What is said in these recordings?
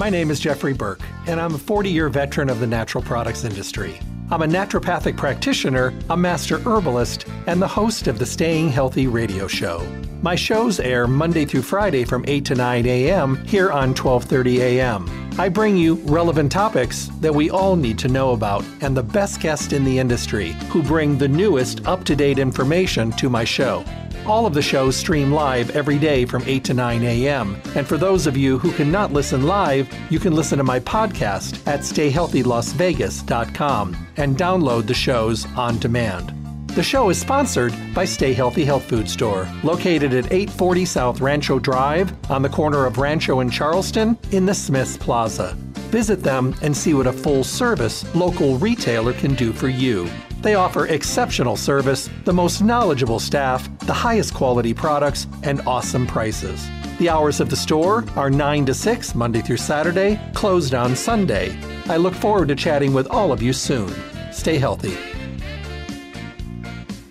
My name is Jeffrey Burke, and I'm a 40 year veteran of the natural products industry. I'm a naturopathic practitioner, a master herbalist, and the host of the Staying Healthy radio show. My shows air Monday through Friday from 8 to 9 a.m. here on 12:30 a.m. I bring you relevant topics that we all need to know about and the best guests in the industry who bring the newest up-to-date information to my show. All of the shows stream live every day from 8 to 9 a.m. And for those of you who cannot listen live, you can listen to my podcast at stayhealthylasvegas.com and download the shows on demand. The show is sponsored by Stay Healthy Health Food Store, located at 840 South Rancho Drive on the corner of Rancho and Charleston in the Smiths Plaza. Visit them and see what a full service local retailer can do for you. They offer exceptional service, the most knowledgeable staff, the highest quality products, and awesome prices. The hours of the store are 9 to 6, Monday through Saturday, closed on Sunday. I look forward to chatting with all of you soon. Stay healthy.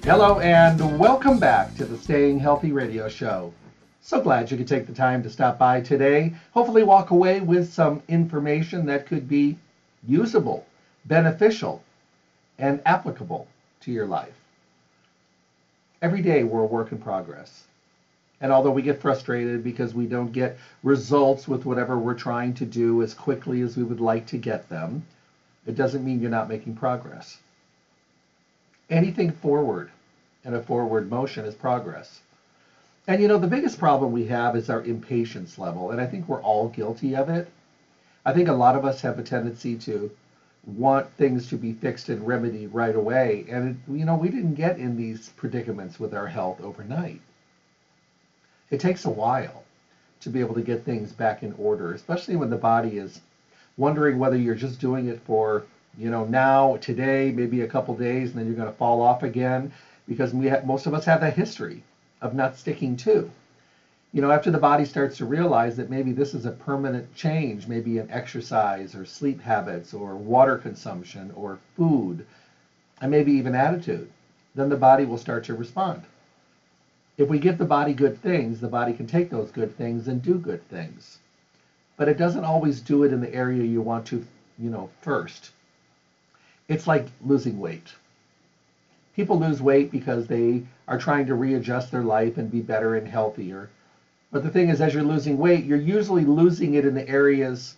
Hello, and welcome back to the Staying Healthy Radio Show. So glad you could take the time to stop by today. Hopefully, walk away with some information that could be usable, beneficial, and applicable to your life. Every day we're a work in progress. And although we get frustrated because we don't get results with whatever we're trying to do as quickly as we would like to get them, it doesn't mean you're not making progress. Anything forward and a forward motion is progress. And you know, the biggest problem we have is our impatience level. And I think we're all guilty of it. I think a lot of us have a tendency to want things to be fixed and remedied right away. And, it, you know, we didn't get in these predicaments with our health overnight. It takes a while to be able to get things back in order, especially when the body is wondering whether you're just doing it for, you know, now, today, maybe a couple days, and then you're going to fall off again because we have, most of us have that history of not sticking to you know, after the body starts to realize that maybe this is a permanent change, maybe an exercise or sleep habits or water consumption or food, and maybe even attitude, then the body will start to respond. If we give the body good things, the body can take those good things and do good things. But it doesn't always do it in the area you want to, you know, first. It's like losing weight. People lose weight because they are trying to readjust their life and be better and healthier but the thing is, as you're losing weight, you're usually losing it in the areas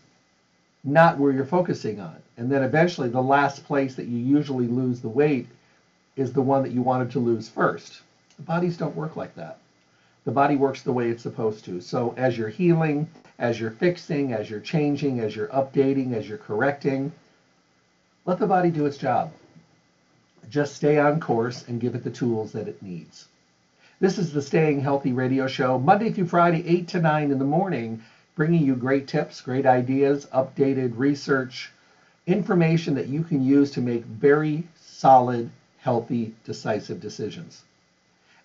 not where you're focusing on. And then eventually, the last place that you usually lose the weight is the one that you wanted to lose first. The bodies don't work like that. The body works the way it's supposed to. So, as you're healing, as you're fixing, as you're changing, as you're updating, as you're correcting, let the body do its job. Just stay on course and give it the tools that it needs. This is the Staying Healthy radio show, Monday through Friday, 8 to 9 in the morning, bringing you great tips, great ideas, updated research, information that you can use to make very solid, healthy, decisive decisions.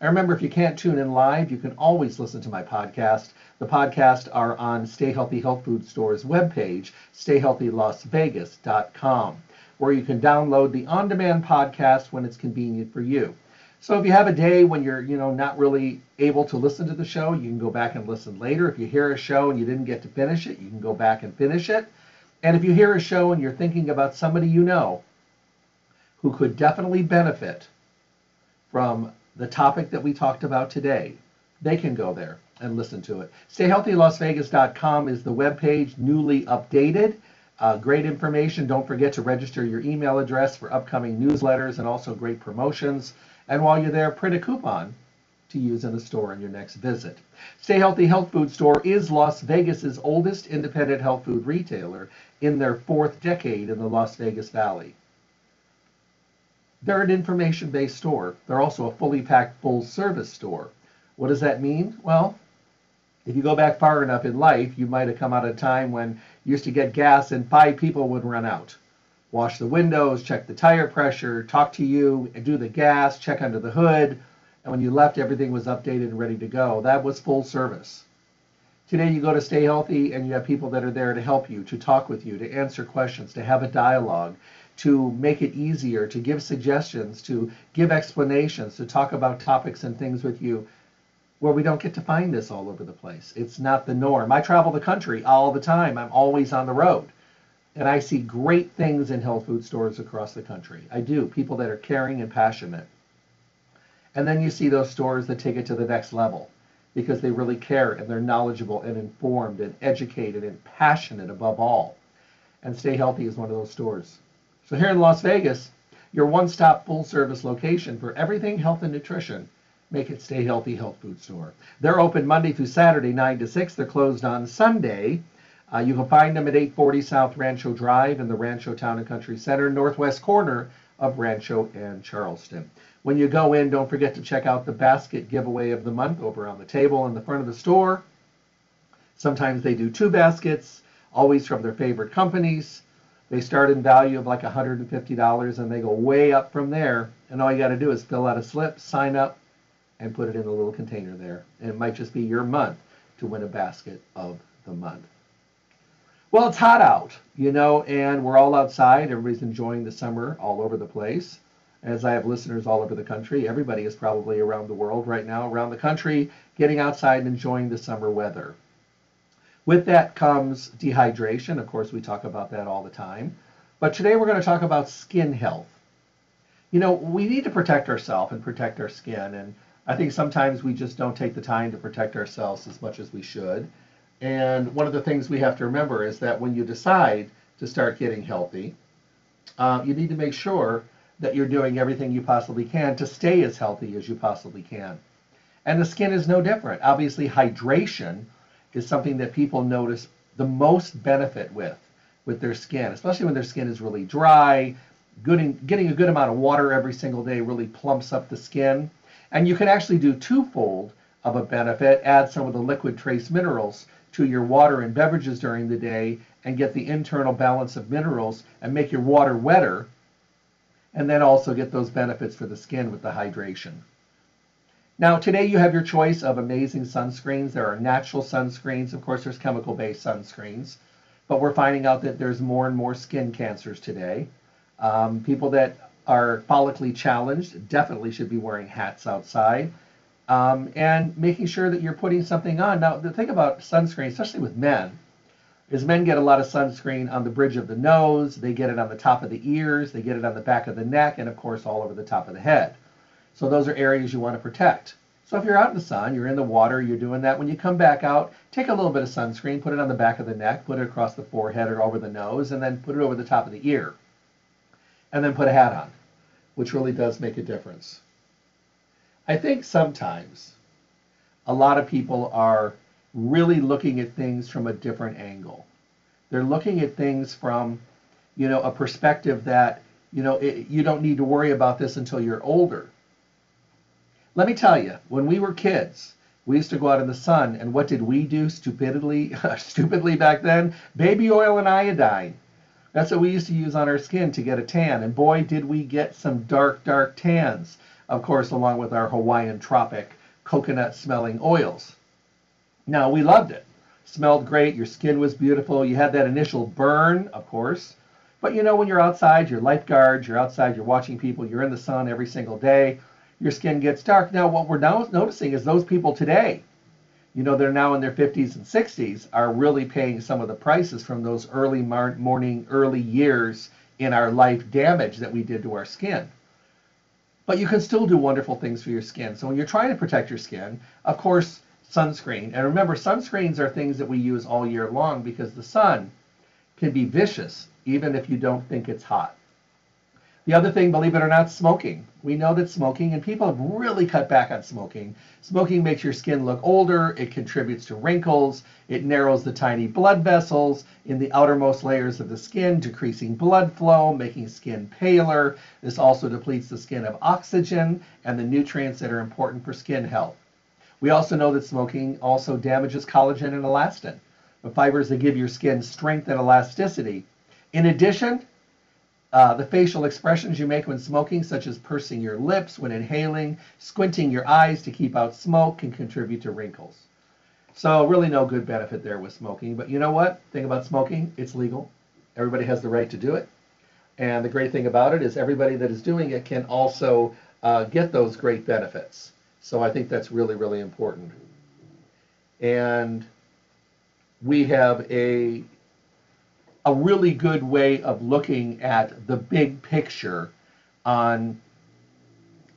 And remember, if you can't tune in live, you can always listen to my podcast. The podcasts are on Stay Healthy Health Food Store's webpage, stayhealthylasvegas.com, where you can download the on demand podcast when it's convenient for you. So if you have a day when you're, you know, not really able to listen to the show, you can go back and listen later. If you hear a show and you didn't get to finish it, you can go back and finish it. And if you hear a show and you're thinking about somebody you know who could definitely benefit from the topic that we talked about today, they can go there and listen to it. StayHealthyLasVegas.com is the webpage, newly updated. Uh, great information. Don't forget to register your email address for upcoming newsletters and also great promotions. And while you're there, print a coupon to use in the store on your next visit. Stay Healthy Health Food Store is Las Vegas's oldest independent health food retailer in their fourth decade in the Las Vegas Valley. They're an information-based store. They're also a fully packed full-service store. What does that mean? Well, if you go back far enough in life, you might have come out of time when used to get gas and five people would run out wash the windows, check the tire pressure, talk to you, do the gas, check under the hood. And when you left, everything was updated and ready to go. That was full service. Today, you go to Stay Healthy and you have people that are there to help you, to talk with you, to answer questions, to have a dialogue, to make it easier, to give suggestions, to give explanations, to talk about topics and things with you where we don't get to find this all over the place. It's not the norm. I travel the country all the time. I'm always on the road. And I see great things in health food stores across the country. I do. People that are caring and passionate. And then you see those stores that take it to the next level because they really care and they're knowledgeable and informed and educated and passionate above all. And Stay Healthy is one of those stores. So here in Las Vegas, your one-stop full-service location for everything health and nutrition. Make it Stay Healthy Health Food Store. They're open Monday through Saturday, 9 to 6. They're closed on Sunday. Uh, you can find them at 840 South Rancho Drive in the Rancho Town and Country Center, northwest corner of Rancho and Charleston. When you go in, don't forget to check out the basket giveaway of the month over on the table in the front of the store. Sometimes they do two baskets, always from their favorite companies. They start in value of like $150 and they go way up from there. And all you got to do is fill out a slip, sign up, and put it in a little container there. And it might just be your month to win a basket of the month. Well, it's hot out, you know, and we're all outside. Everybody's enjoying the summer all over the place as I have listeners all over the country. Everybody is probably around the world right now, around the country, getting outside and enjoying the summer weather. With that comes dehydration. Of course, we talk about that all the time. But today we're going to talk about skin health. You know, we need to protect ourselves and protect our skin. And I think sometimes we just don't take the time to protect ourselves as much as we should. And one of the things we have to remember is that when you decide to start getting healthy, uh, you need to make sure that you're doing everything you possibly can to stay as healthy as you possibly can. And the skin is no different. Obviously, hydration is something that people notice the most benefit with with their skin, especially when their skin is really dry. Good, getting a good amount of water every single day really plumps up the skin. And you can actually do twofold of a benefit, add some of the liquid trace minerals to your water and beverages during the day and get the internal balance of minerals and make your water wetter and then also get those benefits for the skin with the hydration. Now, today you have your choice of amazing sunscreens. There are natural sunscreens. Of course, there's chemical-based sunscreens. But we're finding out that there's more and more skin cancers today. Um, people that are follically challenged definitely should be wearing hats outside. Um, and making sure that you're putting something on. Now, the thing about sunscreen, especially with men, is men get a lot of sunscreen on the bridge of the nose, they get it on the top of the ears, they get it on the back of the neck, and of course all over the top of the head. So those are areas you want to protect. So if you're out in the sun, you're in the water, you're doing that, when you come back out, take a little bit of sunscreen, put it on the back of the neck, put it across the forehead or over the nose, and then put it over the top of the ear. And then put a hat on, which really does make a difference. I think sometimes a lot of people are really looking at things from a different angle. They're looking at things from, you know, a perspective that, you know, it, you don't need to worry about this until you're older. Let me tell you, when we were kids, we used to go out in the sun, and what did we do stupidly, stupidly back then? Baby oil and iodine. That's what we used to use on our skin to get a tan. And boy, did we get some dark, dark tans. Of course, along with our Hawaiian tropic coconut smelling oils. Now, we loved it. Smelled great. Your skin was beautiful. You had that initial burn, of course. But you know, when you're outside, you're lifeguards, you're outside, you're watching people, you're in the sun every single day, your skin gets dark. Now, what we're now noticing is those people today, you know, they're now in their 50s and 60s, are really paying some of the prices from those early morning, early years in our life damage that we did to our skin. But you can still do wonderful things for your skin. So when you're trying to protect your skin, of course, sunscreen. And remember, sunscreens are things that we use all year long because the sun can be vicious even if you don't think it's hot. The other thing, believe it or not, smoking. We know that smoking, and people have really cut back on smoking. Smoking makes your skin look older, it contributes to wrinkles, it narrows the tiny blood vessels in the outermost layers of the skin, decreasing blood flow, making skin paler. This also depletes the skin of oxygen and the nutrients that are important for skin health. We also know that smoking also damages collagen and elastin, the fibers that give your skin strength and elasticity. In addition, uh, the facial expressions you make when smoking, such as pursing your lips when inhaling, squinting your eyes to keep out smoke, can contribute to wrinkles. So really no good benefit there with smoking. But you know what? Thing about smoking, it's legal. Everybody has the right to do it. And the great thing about it is everybody that is doing it can also uh, get those great benefits. So I think that's really, really important. And we have a a really good way of looking at the big picture on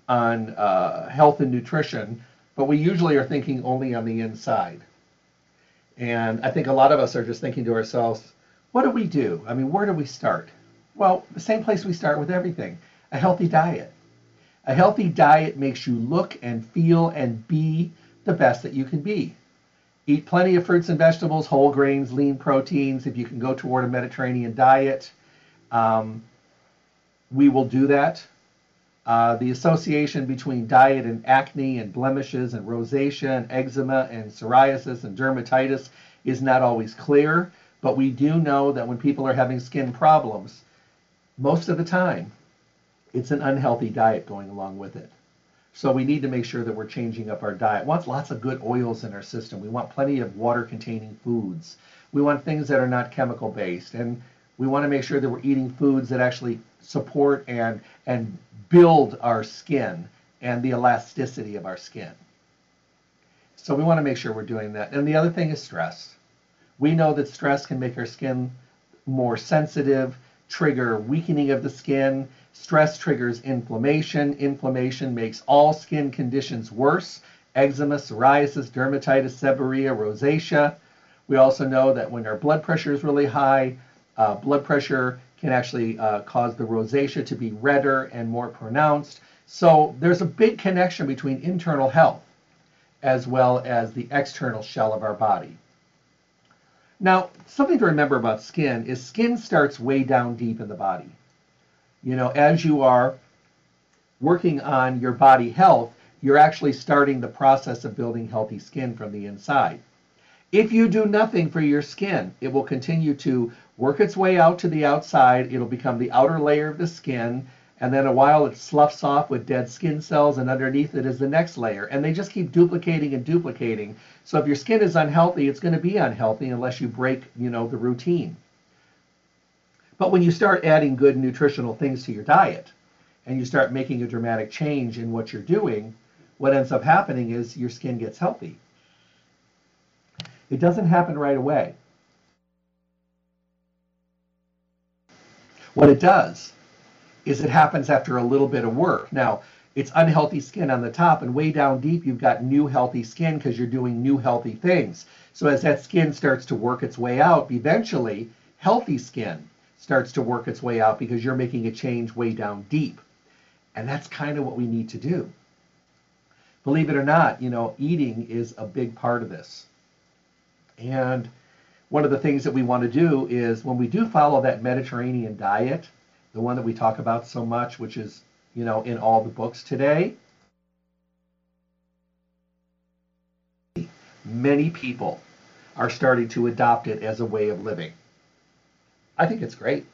on uh, health and nutrition, but we usually are thinking only on the inside. And I think a lot of us are just thinking to ourselves, what do we do? I mean, where do we start? Well, the same place we start with everything a healthy diet. A healthy diet makes you look and feel and be the best that you can be. Eat plenty of fruits and vegetables, whole grains, lean proteins. If you can go toward a Mediterranean diet, um, we will do that. Uh, the association between diet and acne and blemishes and rosacea and eczema and psoriasis and dermatitis is not always clear, but we do know that when people are having skin problems, most of the time, it's an unhealthy diet going along with it. So we need to make sure that we're changing up our diet. We want lots of good oils in our system. We want plenty of water containing foods. We want things that are not chemical based. And we want to make sure that we're eating foods that actually support and and build our skin and the elasticity of our skin. So we want to make sure we're doing that. And the other thing is stress. We know that stress can make our skin more sensitive, trigger weakening of the skin, Stress triggers inflammation. Inflammation makes all skin conditions worse eczema, psoriasis, dermatitis, seborrhea, rosacea. We also know that when our blood pressure is really high, uh, blood pressure can actually uh, cause the rosacea to be redder and more pronounced. So there's a big connection between internal health as well as the external shell of our body. Now, something to remember about skin is skin starts way down deep in the body you know, as you are working on your body health, you're actually starting the process of building healthy skin from the inside. If you do nothing for your skin, it will continue to work its way out to the outside. It'll become the outer layer of the skin. And then a while it sloughs off with dead skin cells, and underneath it is the next layer. And they just keep duplicating and duplicating. So if your skin is unhealthy, it's going to be unhealthy unless you break, you know, the routine. But when you start adding good nutritional things to your diet and you start making a dramatic change in what you're doing, what ends up happening is your skin gets healthy. It doesn't happen right away. What it does is it happens after a little bit of work. Now, it's unhealthy skin on the top, and way down deep, you've got new healthy skin because you're doing new healthy things. So, as that skin starts to work its way out, eventually, healthy skin starts to work its way out because you're making a change way down deep. And that's kind of what we need to do. Believe it or not, you know, eating is a big part of this. And one of the things that we want to do is when we do follow that Mediterranean diet, the one that we talk about so much, which is, you know, in all the books today, many people are starting to adopt it as a way of living. I think it's great.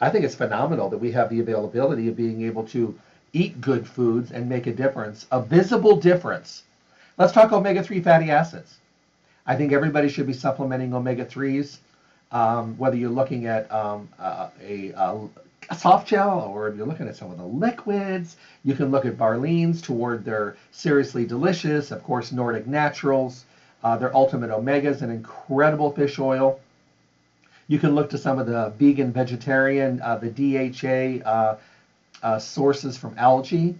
I think it's phenomenal that we have the availability of being able to eat good foods and make a difference, a visible difference. Let's talk omega 3 fatty acids. I think everybody should be supplementing omega 3s, um, whether you're looking at um, a, a, soft gel or if you're looking at some of the liquids. You can look at Barleans toward their seriously delicious, of course, Nordic Naturals, uh, their ultimate omegas, an incredible fish oil. You can look to some of the vegan, vegetarian, uh, the DHA uh, uh, sources from algae.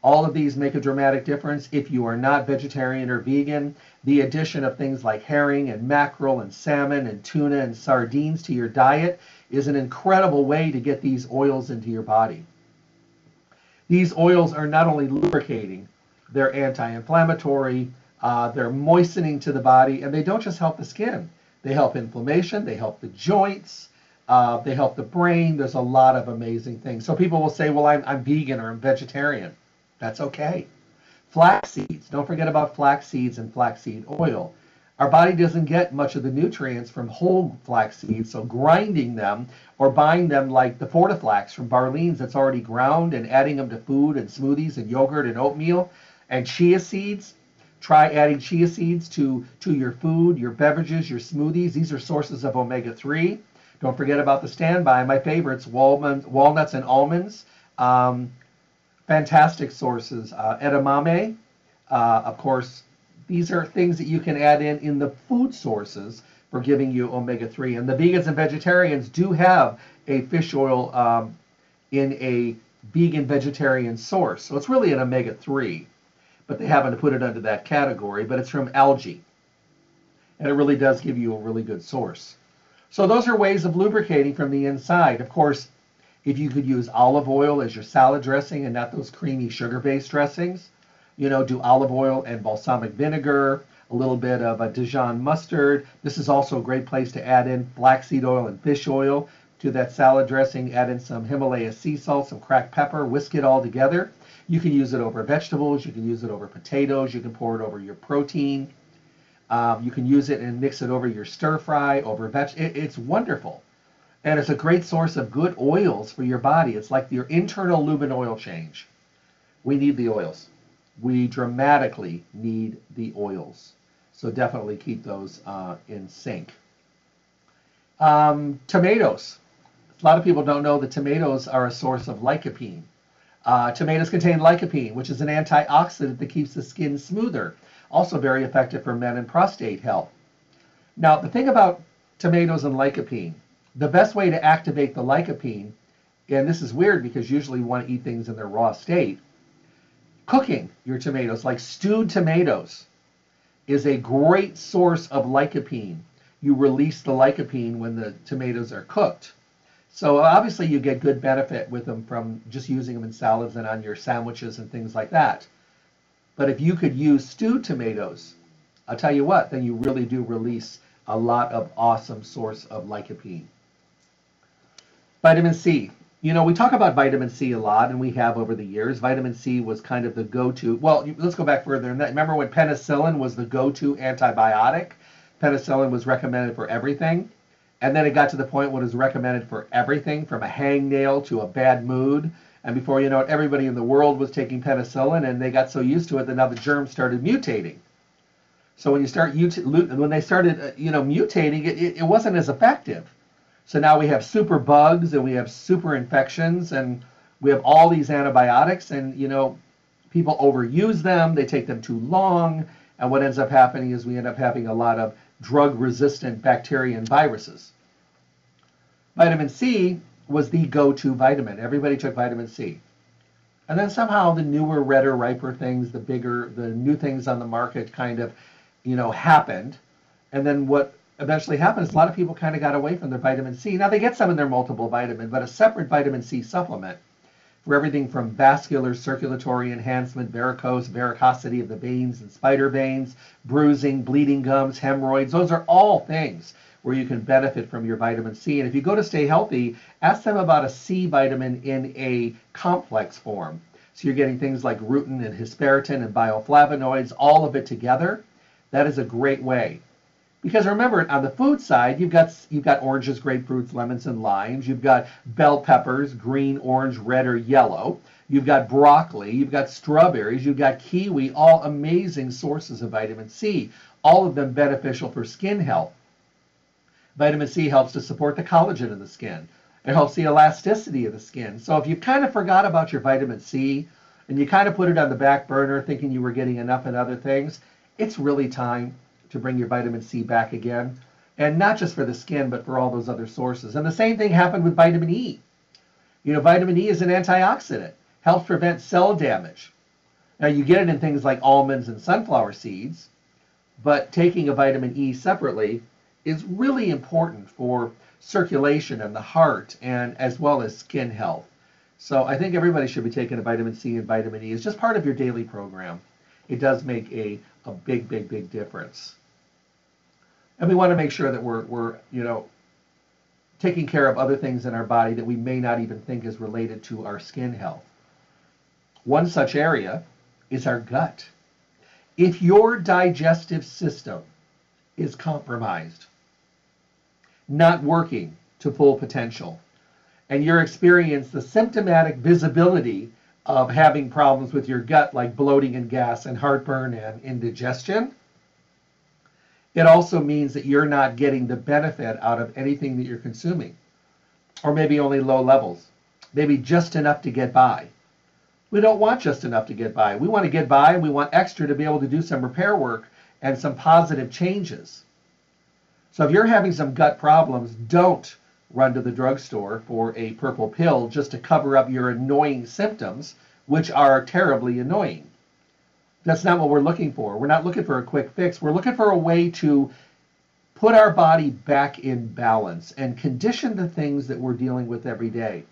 All of these make a dramatic difference. If you are not vegetarian or vegan, the addition of things like herring and mackerel and salmon and tuna and sardines to your diet is an incredible way to get these oils into your body. These oils are not only lubricating, they're anti inflammatory, uh, they're moistening to the body, and they don't just help the skin. They help inflammation, they help the joints, uh, they help the brain. There's a lot of amazing things. So people will say, well, I'm, I'm vegan or I'm vegetarian. That's okay. Flax seeds. Don't forget about flax seeds and flaxseed oil. Our body doesn't get much of the nutrients from whole flax seeds, so grinding them or buying them like the Fortiflax from Barleans that's already ground and adding them to food and smoothies and yogurt and oatmeal and chia seeds, Try adding chia seeds to, to your food, your beverages, your smoothies. These are sources of omega 3. Don't forget about the standby, my favorites, walnuts, walnuts and almonds. Um, fantastic sources. Uh, edamame, Uh, of course, these are things that you can add in in the food sources for giving you omega 3. And the vegans and vegetarians do have a fish oil um, in a vegan vegetarian source. So it's really an omega 3, but they happen to put it under that category. But it's from algae. And it really does give you a really good source. So those are ways of lubricating from the inside. Of course, if you could use olive oil as your salad dressing and not those creamy sugar-based dressings, you know, do olive oil and balsamic vinegar, a little bit of a Dijon mustard. This is also a great place to add in flaxseed oil and fish oil to that salad dressing. Add in some Himalaya sea salt, some cracked pepper, whisk it all together. You can use it over vegetables. You can use it over potatoes. You can pour it over your protein. Um, you can use it and mix it over your stir fry, over veg. It, it's wonderful. And it's a great source of good oils for your body. It's like your internal lumen oil change. We need the oils. We dramatically need the oils. So definitely keep those uh, in sync. Um, tomatoes. A lot of people don't know that tomatoes are a source of lycopene. Uh, tomatoes contain lycopene, which is an antioxidant that keeps the skin smoother. Also very effective for men and prostate health. Now, the thing about tomatoes and lycopene, the best way to activate the lycopene, and this is weird because usually you want to eat things in their raw state, cooking your tomatoes, like stewed tomatoes, is a great source of lycopene. You release the lycopene when the tomatoes are cooked. So obviously you get good benefit with them from just using them in salads and on your sandwiches and things like that. But if you could use stewed tomatoes, I'll tell you what, then you really do release a lot of awesome source of lycopene. Vitamin C. You know, we talk about vitamin C a lot, and we have over the years. Vitamin C was kind of the go-to. Well, let's go back further. Remember when penicillin was the go-to antibiotic? Penicillin was recommended for everything. And then it got to the point when it was recommended for everything from a hangnail to a bad mood and before you know it, everybody in the world was taking penicillin, and they got so used to it that now the germs started mutating. So when you start when they started, uh, you know, mutating, it, it wasn't as effective. So now we have super bugs and we have super infections and we have all these antibiotics and you know people overuse them they take them too long and what ends up happening is we end up having a lot of drug resistant bacteria and viruses vitamin c was the go-to vitamin. Everybody took vitamin C. And then somehow the newer, redder, riper things, the bigger, the new things on the market kind of, you know, happened. And then what eventually happened is a lot of people kind of got away from their vitamin C. Now they get some in their multiple vitamin, but a separate vitamin C supplement for everything from vascular circulatory enhancement, varicose, varicosity of the veins and spider veins, bruising, bleeding gums, hemorrhoids. Those are all things where you can benefit from your vitamin C. And if you go to Stay Healthy, ask them about a C vitamin in a complex form. So you're getting things like rutin and hesperetin and bioflavonoids, all of it together. That is a great way. Because remember, on the food side, you've got you've got oranges, grapefruits, lemons, and limes. You've got bell peppers, green, orange, red, or yellow. You've got broccoli. You've got strawberries. You've got kiwi. All amazing sources of vitamin C. All of them beneficial for skin health. Vitamin C helps to support the collagen in the skin. It helps the elasticity of the skin. So if you've kind of forgot about your vitamin C and you kind of put it on the back burner thinking you were getting enough in other things, it's really time to bring your vitamin C back again. And not just for the skin, but for all those other sources. And the same thing happened with vitamin E. You know, vitamin E is an antioxidant, helps prevent cell damage. Now, you get it in things like almonds and sunflower seeds, but taking a vitamin E separately is really important for circulation and the heart and as well as skin health. So I think everybody should be taking a vitamin C and vitamin E. It's just part of your daily program. It does make a, a big, big, big difference. And we want to make sure that we're, we're, you know, taking care of other things in our body that we may not even think is related to our skin health. One such area is our gut. If your digestive system is compromised, not working to full potential. And you're experiencing the symptomatic visibility of having problems with your gut, like bloating and gas and heartburn and indigestion. It also means that you're not getting the benefit out of anything that you're consuming, or maybe only low levels, maybe just enough to get by. We don't want just enough to get by. We want to get by and we want extra to be able to do some repair work and some positive changes. So if you're having some gut problems, don't run to the drugstore for a purple pill just to cover up your annoying symptoms, which are terribly annoying. That's not what we're looking for. We're not looking for a quick fix. We're looking for a way to put our body back in balance and condition the things that we're dealing with every day.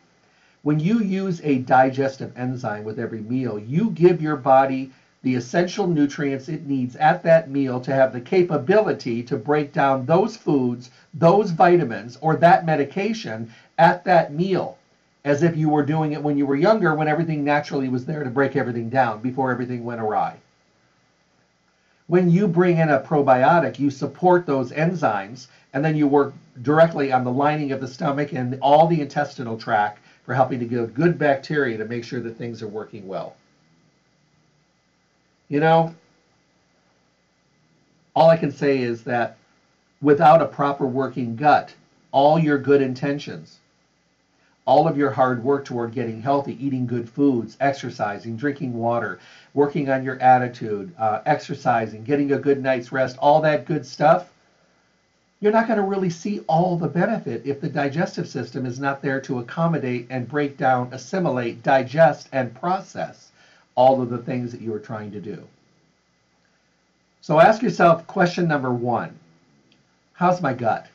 When you use a digestive enzyme with every meal, you give your body the essential nutrients it needs at that meal to have the capability to break down those foods, those vitamins, or that medication at that meal, as if you were doing it when you were younger, when everything naturally was there to break everything down before everything went awry. When you bring in a probiotic, you support those enzymes, and then you work directly on the lining of the stomach and all the intestinal tract for helping to give good bacteria to make sure that things are working well. You know, all I can say is that without a proper working gut, all your good intentions, all of your hard work toward getting healthy, eating good foods, exercising, drinking water, working on your attitude, uh, exercising, getting a good night's rest, all that good stuff, you're not going to really see all the benefit if the digestive system is not there to accommodate and break down, assimilate, digest, and process all of the things that you are trying to do. So ask yourself question number one How's my gut?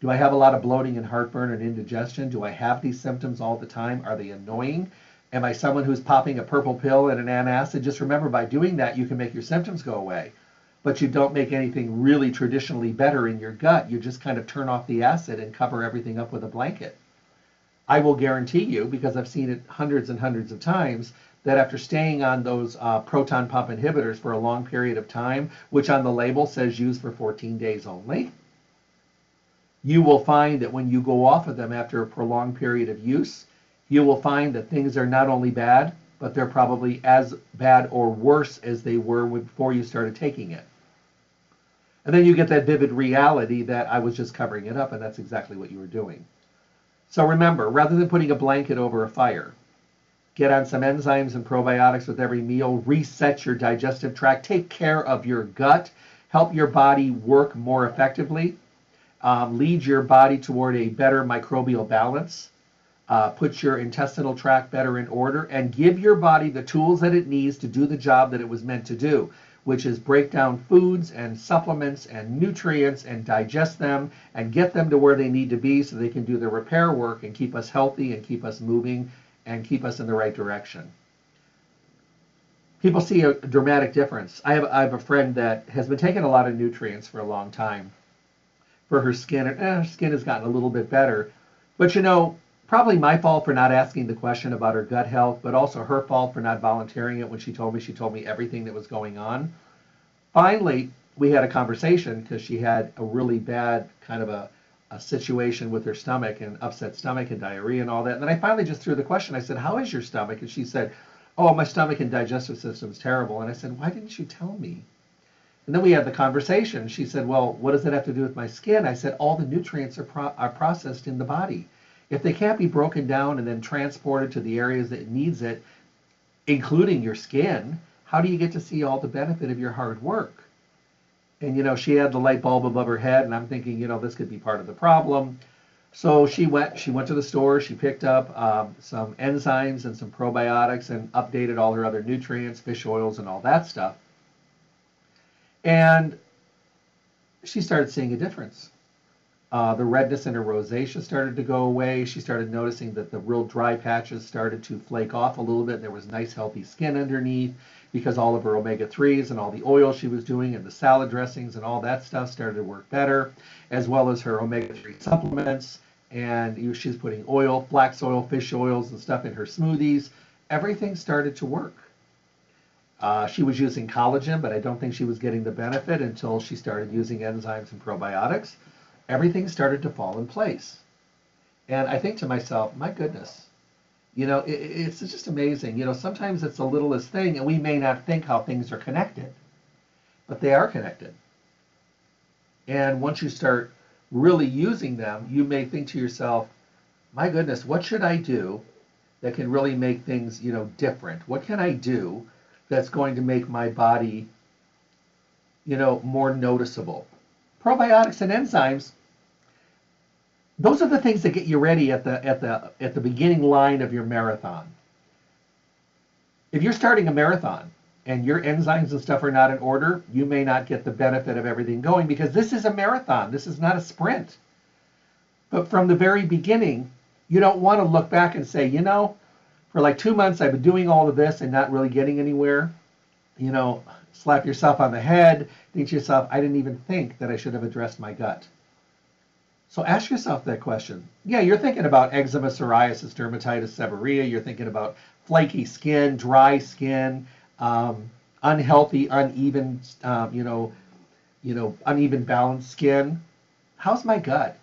Do I have a lot of bloating and heartburn and indigestion? Do I have these symptoms all the time? Are they annoying? Am I someone who's popping a purple pill and an antacid? Just remember, by doing that, you can make your symptoms go away. But you don't make anything really traditionally better in your gut. You just kind of turn off the acid and cover everything up with a blanket. I will guarantee you, because I've seen it hundreds and hundreds of times, that after staying on those uh, proton pump inhibitors for a long period of time, which on the label says use for 14 days only, you will find that when you go off of them after a prolonged period of use, you will find that things are not only bad, but they're probably as bad or worse as they were before you started taking it. And then you get that vivid reality that I was just covering it up, and that's exactly what you were doing. So remember, rather than putting a blanket over a fire, get on some enzymes and probiotics with every meal, reset your digestive tract, take care of your gut, help your body work more effectively, um, lead your body toward a better microbial balance, uh, put your intestinal tract better in order, and give your body the tools that it needs to do the job that it was meant to do, which is break down foods and supplements and nutrients and digest them and get them to where they need to be so they can do the repair work and keep us healthy and keep us moving and keep us in the right direction. People see a dramatic difference. I have, I have a friend that has been taking a lot of nutrients for a long time for her skin. And eh, her skin has gotten a little bit better. But you know, probably my fault for not asking the question about her gut health, but also her fault for not volunteering it when she told me she told me everything that was going on. Finally, we had a conversation because she had a really bad kind of a a situation with her stomach and upset stomach and diarrhea and all that. And then I finally just threw the question. I said, "How is your stomach?" And she said, "Oh, my stomach and digestive system is terrible." And I said, "Why didn't you tell me?" And then we had the conversation. She said, "Well, what does that have to do with my skin?" I said, "All the nutrients are pro- are processed in the body. If they can't be broken down and then transported to the areas that it needs it, including your skin, how do you get to see all the benefit of your hard work?" and you know she had the light bulb above her head and i'm thinking you know this could be part of the problem so she went she went to the store she picked up um, some enzymes and some probiotics and updated all her other nutrients fish oils and all that stuff and she started seeing a difference uh, the redness in her rosacea started to go away she started noticing that the real dry patches started to flake off a little bit there was nice healthy skin underneath because all of her omega 3s and all the oil she was doing and the salad dressings and all that stuff started to work better, as well as her omega 3 supplements. And she's putting oil, flax oil, fish oils, and stuff in her smoothies. Everything started to work. Uh, she was using collagen, but I don't think she was getting the benefit until she started using enzymes and probiotics. Everything started to fall in place. And I think to myself, my goodness, you know, it, it's just amazing. You know, sometimes it's the littlest thing, and we may not think how things are connected, but they are connected. And once you start really using them, you may think to yourself, my goodness, what should I do that can really make things, you know, different? What can I do that's going to make my body, you know, more noticeable? Probiotics and enzymes, those are the things that get you ready at the at the at the beginning line of your marathon. If you're starting a marathon and your enzymes and stuff are not in order, you may not get the benefit of everything going because this is a marathon. This is not a sprint. But from the very beginning, you don't want to look back and say, you know, for like two months I've been doing all of this and not really getting anywhere. You know, slap yourself on the head, think to yourself, I didn't even think that I should have addressed my gut. So ask yourself that question. Yeah, you're thinking about eczema, psoriasis, dermatitis, seborrhea. You're thinking about flaky skin, dry skin, um, unhealthy, uneven, um, you know, you know, uneven balanced skin. How's my gut?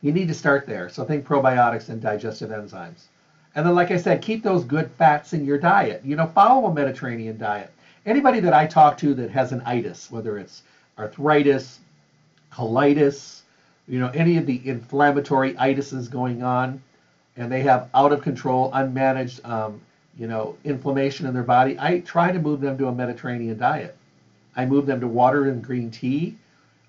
You need to start there. So think probiotics and digestive enzymes. And then, like I said, keep those good fats in your diet. You know, follow a Mediterranean diet. Anybody that I talk to that has an itis, whether it's arthritis, colitis, you know, any of the inflammatory itises going on, and they have out of control, unmanaged, um, you know, inflammation in their body, I try to move them to a Mediterranean diet. I move them to water and green tea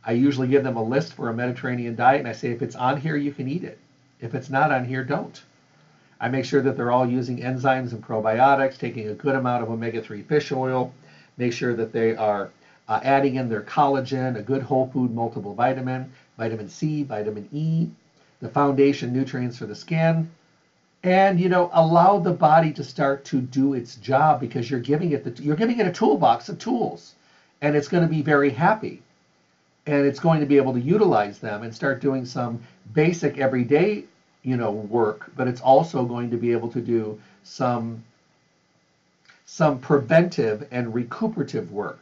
I usually give them a list for a Mediterranean diet and I say, if it's on here, you can eat it. If it's not on here, don't. I make sure that they're all using enzymes and probiotics, taking a good amount of omega 3 fish oil, make sure that they are uh, adding in their collagen, a good whole food multiple vitamin, vitamin C, vitamin E, the foundation nutrients for the skin, and you know allow the body to start to do its job because you're giving it the, you're giving it a toolbox of tools, and it's going to be very happy. And it's going to be able to utilize them and start doing some basic everyday you know work but it's also going to be able to do some some preventive and recuperative work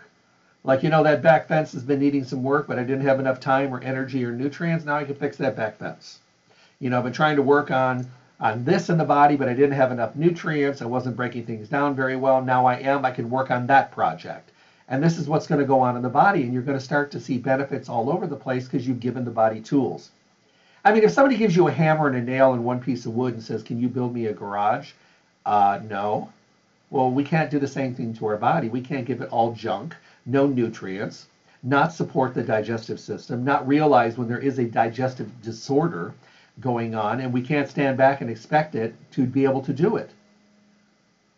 like you know that back fence has been needing some work but i didn't have enough time or energy or nutrients now i can fix that back fence you know i've been trying to work on on this in the body but i didn't have enough nutrients i wasn't breaking things down very well now i am i can work on that project and this is what's going to go on in the body. And you're going to start to see benefits all over the place because you've given the body tools. I mean, if somebody gives you a hammer and a nail and one piece of wood and says, Can you build me a garage? Uh, no. Well, we can't do the same thing to our body. We can't give it all junk, no nutrients, not support the digestive system, not realize when there is a digestive disorder going on, and we can't stand back and expect it to be able to do it.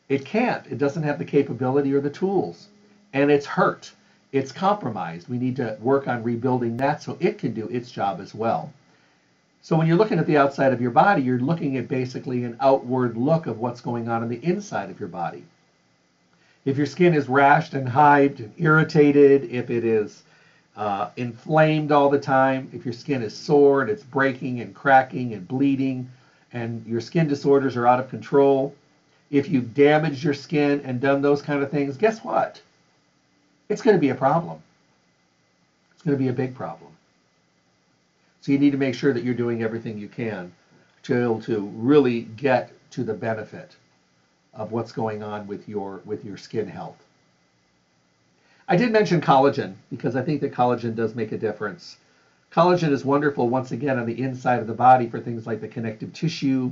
It can't. It doesn't have the capability or the tools and it's hurt. It's compromised. We need to work on rebuilding that so it can do its job as well. So when you're looking at the outside of your body, you're looking at basically an outward look of what's going on in the inside of your body. If your skin is rashed and hived and irritated, if it is uh, inflamed all the time, if your skin is sore and it's breaking and cracking and bleeding, and your skin disorders are out of control, if you've damaged your skin and done those kind of things, guess what? it's going to be a problem. It's going to be a big problem. So you need to make sure that you're doing everything you can to be able to really get to the benefit of what's going on with your with your skin health. I did mention collagen because I think that collagen does make a difference. Collagen is wonderful once again on the inside of the body for things like the connective tissue,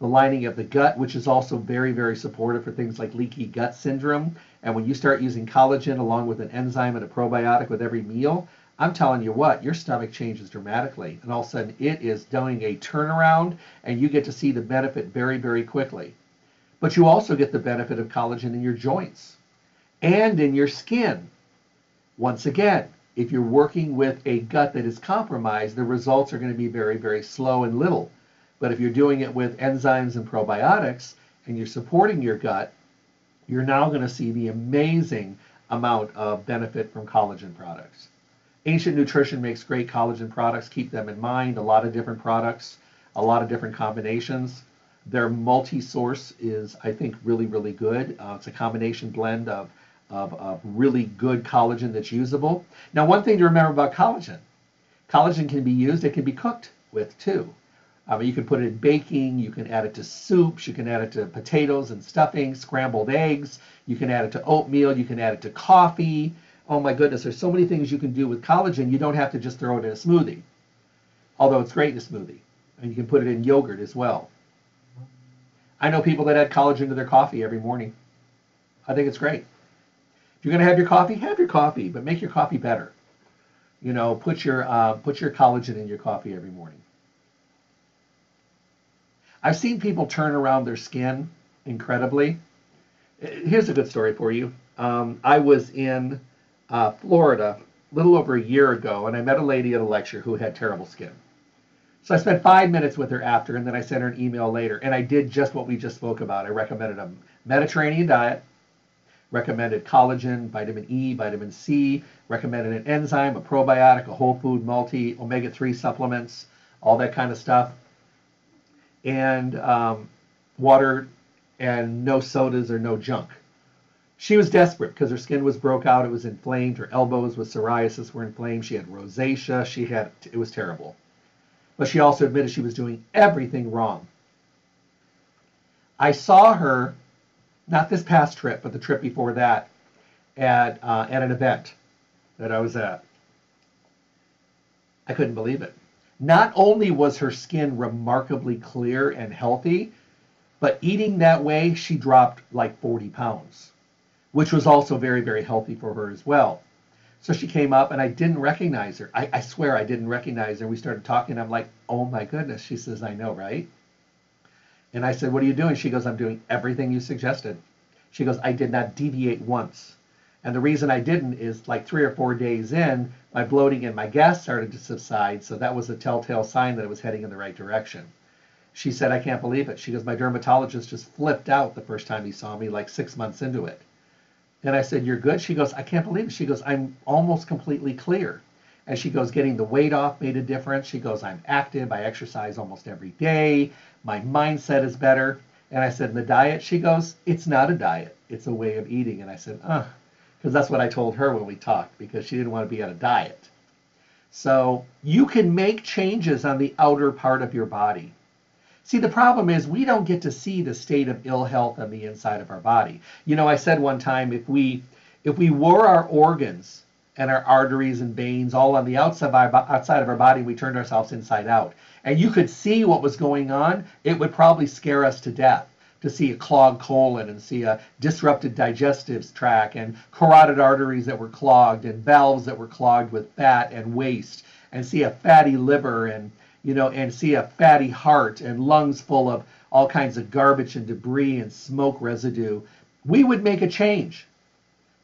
the lining of the gut, which is also very, very supportive for things like leaky gut syndrome. And when you start using collagen along with an enzyme and a probiotic with every meal, I'm telling you what, your stomach changes dramatically. And all of a sudden, it is doing a turnaround, and you get to see the benefit very, very quickly. But you also get the benefit of collagen in your joints and in your skin. Once again, if you're working with a gut that is compromised, the results are going to be very, very slow and little. But if you're doing it with enzymes and probiotics and you're supporting your gut, you're now going to see the amazing amount of benefit from collagen products. Ancient Nutrition makes great collagen products. Keep them in mind. A lot of different products, a lot of different combinations. Their multi-source is, I think, really, really good. Uh, it's a combination blend of, of, of really good collagen that's usable. Now, one thing to remember about collagen, collagen can be used, it can be cooked with too. Um, you can put it in baking, you can add it to soups, you can add it to potatoes and stuffing, scrambled eggs, you can add it to oatmeal, you can add it to coffee. Oh my goodness, there's so many things you can do with collagen. You don't have to just throw it in a smoothie, although it's great in a smoothie. And you can put it in yogurt as well. I know people that add collagen to their coffee every morning. I think it's great. If you're going to have your coffee, have your coffee, but make your coffee better. You know, put your uh, put your collagen in your coffee every morning. I've seen people turn around their skin incredibly. Here's a good story for you. Um, I was in uh, Florida a little over a year ago, and I met a lady at a lecture who had terrible skin. So I spent five minutes with her after, and then I sent her an email later. And I did just what we just spoke about. I recommended a Mediterranean diet, recommended collagen, vitamin E, vitamin C, recommended an enzyme, a probiotic, a whole food multi, omega 3 supplements, all that kind of stuff. And um, water and no sodas or no junk. She was desperate because her skin was broke out, it was inflamed, her elbows with psoriasis were inflamed, she had rosacea, she had it was terrible. But she also admitted she was doing everything wrong. I saw her not this past trip, but the trip before that at uh, at an event that I was at. I couldn't believe it. Not only was her skin remarkably clear and healthy, but eating that way, she dropped like 40 pounds, which was also very, very healthy for her as well. So she came up and I didn't recognize her. I, I swear I didn't recognize her. We started talking. I'm like, oh my goodness. She says, I know, right? And I said, what are you doing? She goes, I'm doing everything you suggested. She goes, I did not deviate once. And the reason I didn't is like three or four days in, my bloating and my gas started to subside. So that was a telltale sign that it was heading in the right direction. She said, I can't believe it. She goes, my dermatologist just flipped out the first time he saw me, like six months into it. And I said, You're good? She goes, I can't believe it. She goes, I'm almost completely clear. And she goes, Getting the weight off made a difference. She goes, I'm active. I exercise almost every day. My mindset is better. And I said, The diet? She goes, It's not a diet. It's a way of eating. And I said, Uh, because that's what I told her when we talked, because she didn't want to be on a diet. So you can make changes on the outer part of your body. See, the problem is we don't get to see the state of ill health on the inside of our body. You know, I said one time if we if we wore our organs and our arteries and veins all on the outside of our, outside of our body, we turned ourselves inside out, and you could see what was going on, it would probably scare us to death to see a clogged colon and see a disrupted digestive tract and carotid arteries that were clogged and valves that were clogged with fat and waste and see a fatty liver and you know, and see a fatty heart and lungs full of all kinds of garbage and debris and smoke residue, we would make a change.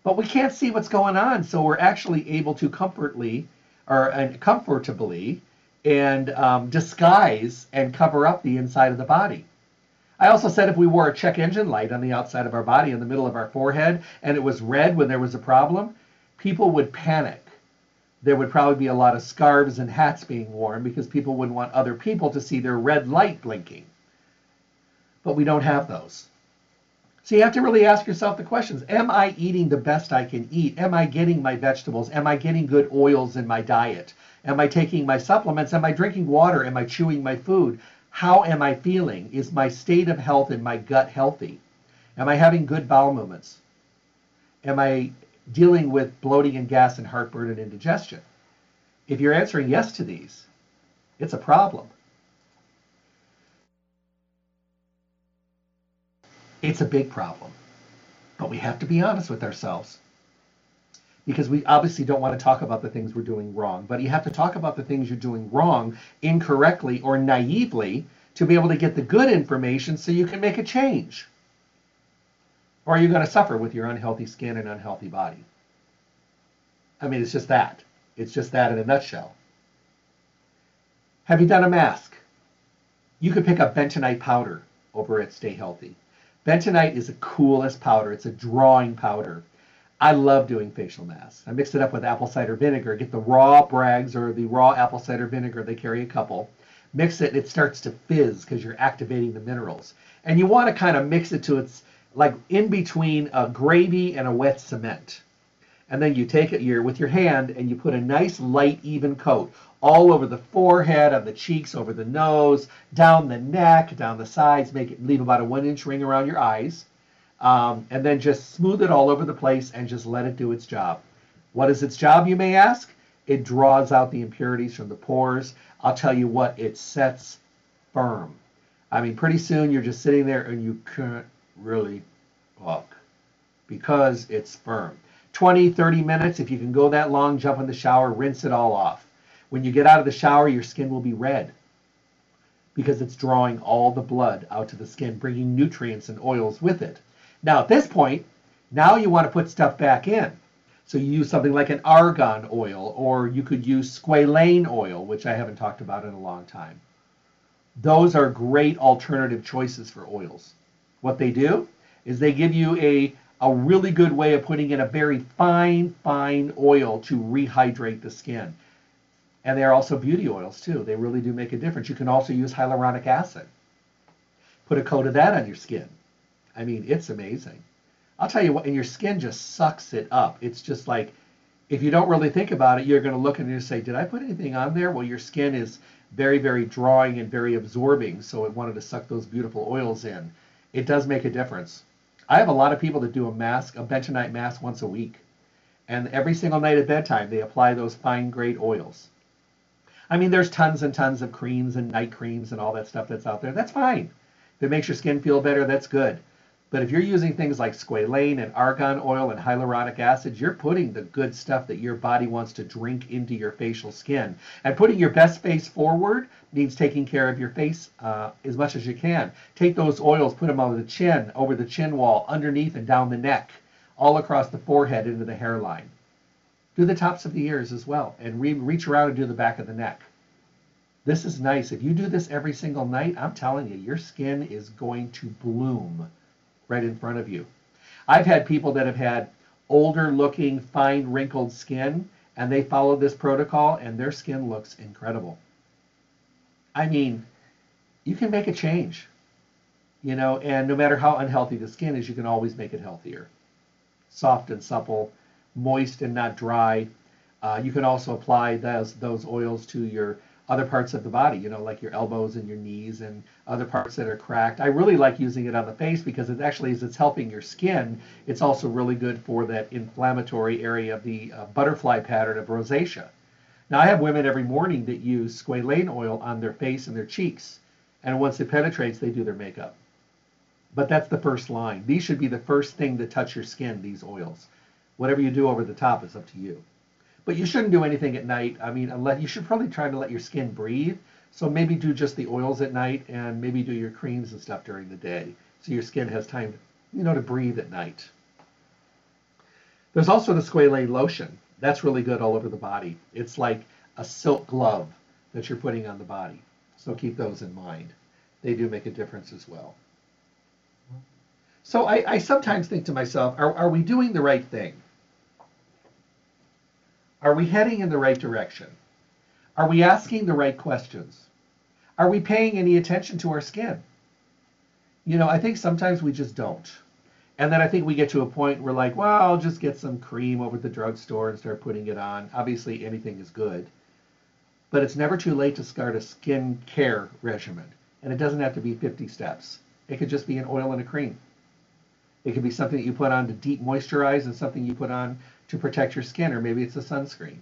But we can't see what's going on, so we're actually able to comfortably or and comfortably and um, disguise and cover up the inside of the body. I also said if we wore a check engine light on the outside of our body in the middle of our forehead and it was red when there was a problem, people would panic there would probably be a lot of scarves and hats being worn because people wouldn't want other people to see their red light blinking. But we don't have those. So you have to really ask yourself the questions Am I eating the best I can eat? Am I getting my vegetables? Am I getting good oils in my diet? Am I taking my supplements? Am I drinking water? Am I chewing my food? How am I feeling? Is my state of health in my gut healthy? Am I having good bowel movements? Am I dealing with bloating and gas and heartburn and indigestion? If you're answering yes to these, it's a problem. It's a big problem. But we have to be honest with ourselves because we obviously don't want to talk about the things we're doing wrong, but you have to talk about the things you're doing wrong incorrectly or naively to be able to get the good information so you can make a change. Or are you going to suffer with your unhealthy skin and unhealthy body? I mean, it's just that. It's just that in a nutshell. Have you done a mask? You could pick up bentonite powder over at Stay Healthy. Bentonite is the coolest powder. It's a drawing powder. I love doing facial masks. I mix it up with apple cider vinegar. Get the raw Bragg's or the raw apple cider vinegar. They carry a couple. Mix it, and it starts to fizz because you're activating the minerals. And you want to kind of mix it to its like in between a gravy and a wet cement. And then you take it your with your hand and you put a nice light even coat all over the forehead, on the cheeks, over the nose, down the neck, down the sides. Make it leave about a one inch ring around your eyes. Um, and then just smooth it all over the place and just let it do its job. What is its job, you may ask? It draws out the impurities from the pores. I'll tell you what, it sets firm. I mean, pretty soon you're just sitting there and you really walk because it's firm. 20, 30 minutes, if you can go that long, jump in the shower, rinse it all off. When you get out of the shower, your skin will be red because it's drawing all the blood out to the skin, bringing nutrients and oils with it. Now, at this point, now you want to put stuff back in. So you use something like an argan oil, or you could use squalane oil, which I haven't talked about in a long time. Those are great alternative choices for oils. What they do is they give you a, a really good way of putting in a very fine, fine oil to rehydrate the skin. And they are also beauty oils too. They really do make a difference. You can also use hyaluronic acid. Put a coat of that on your skin. I mean, it's amazing. I'll tell you what, and your skin just sucks it up. It's just like, if you don't really think about it, you're going to look and you say, did I put anything on there? Well, your skin is very, very drawing and very absorbing, so it wanted to suck those beautiful oils in. It does make a difference. I have a lot of people that do a mask, a bentonite mask once a week. And every single night at bedtime, they apply those fine grade oils. I mean, there's tons and tons of creams and night creams and all that stuff that's out there. That's fine. If it makes your skin feel better, that's good. But if you're using things like squalane and argan oil and hyaluronic acid, you're putting the good stuff that your body wants to drink into your facial skin. And putting your best face forward means taking care of your face uh, as much as you can. Take those oils, put them over the chin, over the chin wall, underneath and down the neck, all across the forehead into the hairline. Do the tops of the ears as well, and re- reach around and do the back of the neck. This is nice. If you do this every single night, I'm telling you, your skin is going to bloom right in front of you. I've had people that have had older looking, fine, wrinkled skin, and they followed this protocol, and their skin looks incredible. I mean, you can make a change, you know, and no matter how unhealthy the skin is, you can always make it healthier. Soft and supple, moist and not dry. Uh, you can also apply those, those oils to your other parts of the body, you know, like your elbows and your knees and other parts that are cracked. I really like using it on the face because it actually, as it's helping your skin, it's also really good for that inflammatory area of the uh, butterfly pattern of rosacea. Now, I have women every morning that use squalane oil on their face and their cheeks, and once it penetrates, they do their makeup. But that's the first line. These should be the first thing to touch your skin, these oils. Whatever you do over the top is up to you. But you shouldn't do anything at night. I mean, unless you should probably try to let your skin breathe. So maybe do just the oils at night and maybe do your creams and stuff during the day. So your skin has time, you know, to breathe at night. There's also the squalane lotion. That's really good all over the body. It's like a silk glove that you're putting on the body. So keep those in mind. They do make a difference as well. So I, I sometimes think to myself, are, are we doing the right thing? Are we heading in the right direction? Are we asking the right questions? Are we paying any attention to our skin? You know, I think sometimes we just don't. And then I think we get to a point where, like, well, I'll just get some cream over at the drugstore and start putting it on. Obviously, anything is good. But it's never too late to start a skin care regimen. And it doesn't have to be 50 steps, it could just be an oil and a cream. It could be something that you put on to deep moisturize and something you put on to protect your skin, or maybe it's a sunscreen.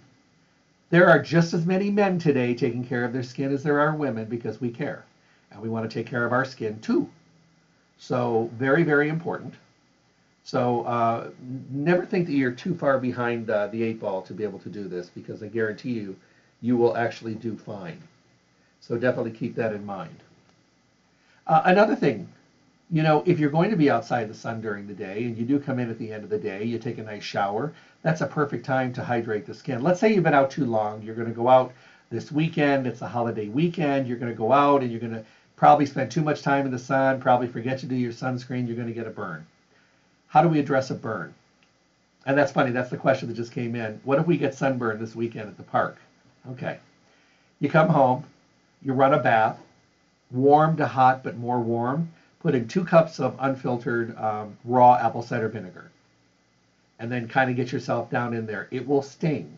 There are just as many men today taking care of their skin as there are women because we care. And we want to take care of our skin too. So, very, very important. So, uh, never think that you're too far behind uh, the eight ball to be able to do this because I guarantee you, you will actually do fine. So, definitely keep that in mind. Uh, another thing you know, if you're going to be outside the sun during the day and you do come in at the end of the day, you take a nice shower, that's a perfect time to hydrate the skin. Let's say you've been out too long. You're going to go out this weekend, it's a holiday weekend, you're going to go out and you're going to probably spend too much time in the sun, probably forget to do your sunscreen, you're going to get a burn. How do we address a burn? And that's funny, that's the question that just came in. What if we get sunburned this weekend at the park? Okay. You come home, you run a bath, warm to hot, but more warm put in two cups of unfiltered um, raw apple cider vinegar and then kind of get yourself down in there. It will sting.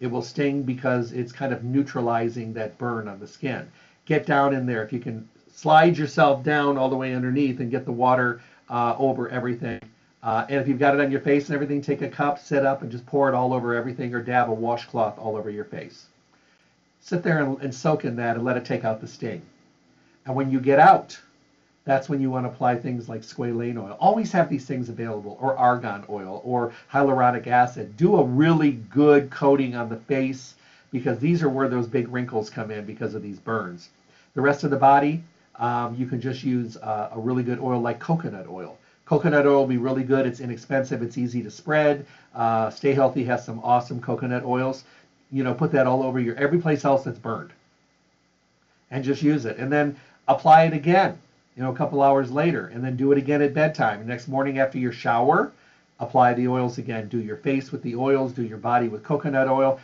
It will sting because it's kind of neutralizing that burn on the skin. Get down in there. If you can slide yourself down all the way underneath and get the water uh, over everything. Uh, and if you've got it on your face and everything, take a cup, sit up, and just pour it all over everything or dab a washcloth all over your face. Sit there and, and soak in that and let it take out the sting. And when you get out, that's when you want to apply things like squalane oil. Always have these things available, or argan oil, or hyaluronic acid. Do a really good coating on the face because these are where those big wrinkles come in because of these burns. The rest of the body, um, you can just use uh, a really good oil like coconut oil. Coconut oil will be really good. It's inexpensive. It's easy to spread. Uh, Stay Healthy has some awesome coconut oils. You know, put that all over your every place else that's burned, and just use it. And then apply it again. You know, a couple hours later, and then do it again at bedtime. Next morning after your shower, apply the oils again. Do your face with the oils. Do your body with coconut oil.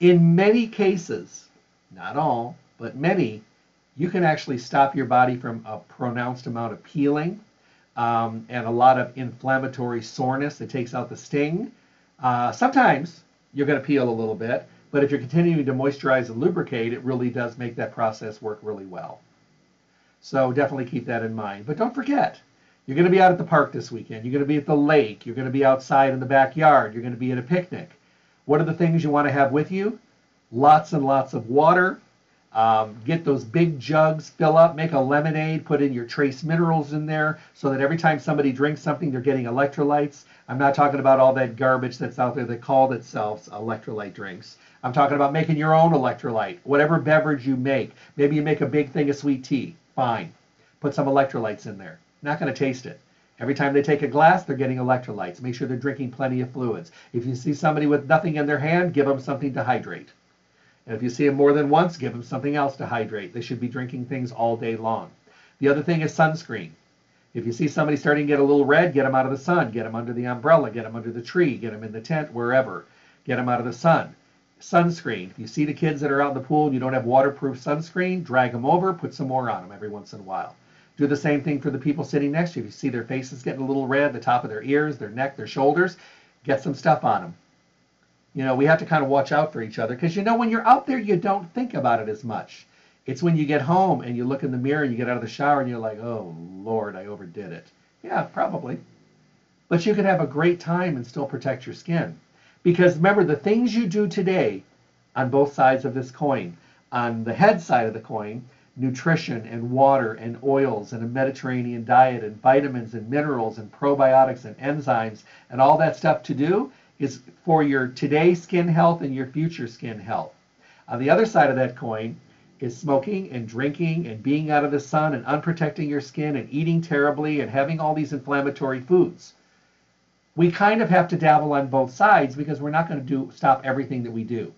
In many cases, not all, but many, you can actually stop your body from a pronounced amount of peeling um, and a lot of inflammatory soreness. It takes out the sting. Uh, sometimes you're going to peel a little bit, but if you're continuing to moisturize and lubricate, it really does make that process work really well. So definitely keep that in mind. But don't forget, you're going to be out at the park this weekend. You're going to be at the lake. You're going to be outside in the backyard. You're going to be at a picnic. What are the things you want to have with you? Lots and lots of water. Um, get those big jugs, fill up, make a lemonade, put in your trace minerals in there so that every time somebody drinks something, they're getting electrolytes. I'm not talking about all that garbage that's out there that called itself electrolyte drinks. I'm talking about making your own electrolyte, whatever beverage you make. Maybe you make a big thing of sweet tea. Fine. Put some electrolytes in there. Not going to taste it. Every time they take a glass, they're getting electrolytes. Make sure they're drinking plenty of fluids. If you see somebody with nothing in their hand, give them something to hydrate. And if you see them more than once, give them something else to hydrate. They should be drinking things all day long. The other thing is sunscreen. If you see somebody starting to get a little red, get them out of the sun. Get them under the umbrella. Get them under the tree. Get them in the tent, wherever. Get them out of the sun. Sunscreen. If you see the kids that are out in the pool and you don't have waterproof sunscreen, drag them over, put some more on them every once in a while. Do the same thing for the people sitting next to you. If you see their faces getting a little red, the top of their ears, their neck, their shoulders, get some stuff on them. You know, we have to kind of watch out for each other because you know when you're out there, you don't think about it as much. It's when you get home and you look in the mirror and you get out of the shower and you're like, oh Lord, I overdid it. Yeah, probably. But you can have a great time and still protect your skin. Because remember, the things you do today on both sides of this coin, on the head side of the coin, nutrition and water and oils and a Mediterranean diet and vitamins and minerals and probiotics and enzymes and all that stuff to do is for your today skin health and your future skin health. On the other side of that coin is smoking and drinking and being out of the sun and unprotecting your skin and eating terribly and having all these inflammatory foods. We kind of have to dabble on both sides because we're not going to do stop everything that we do.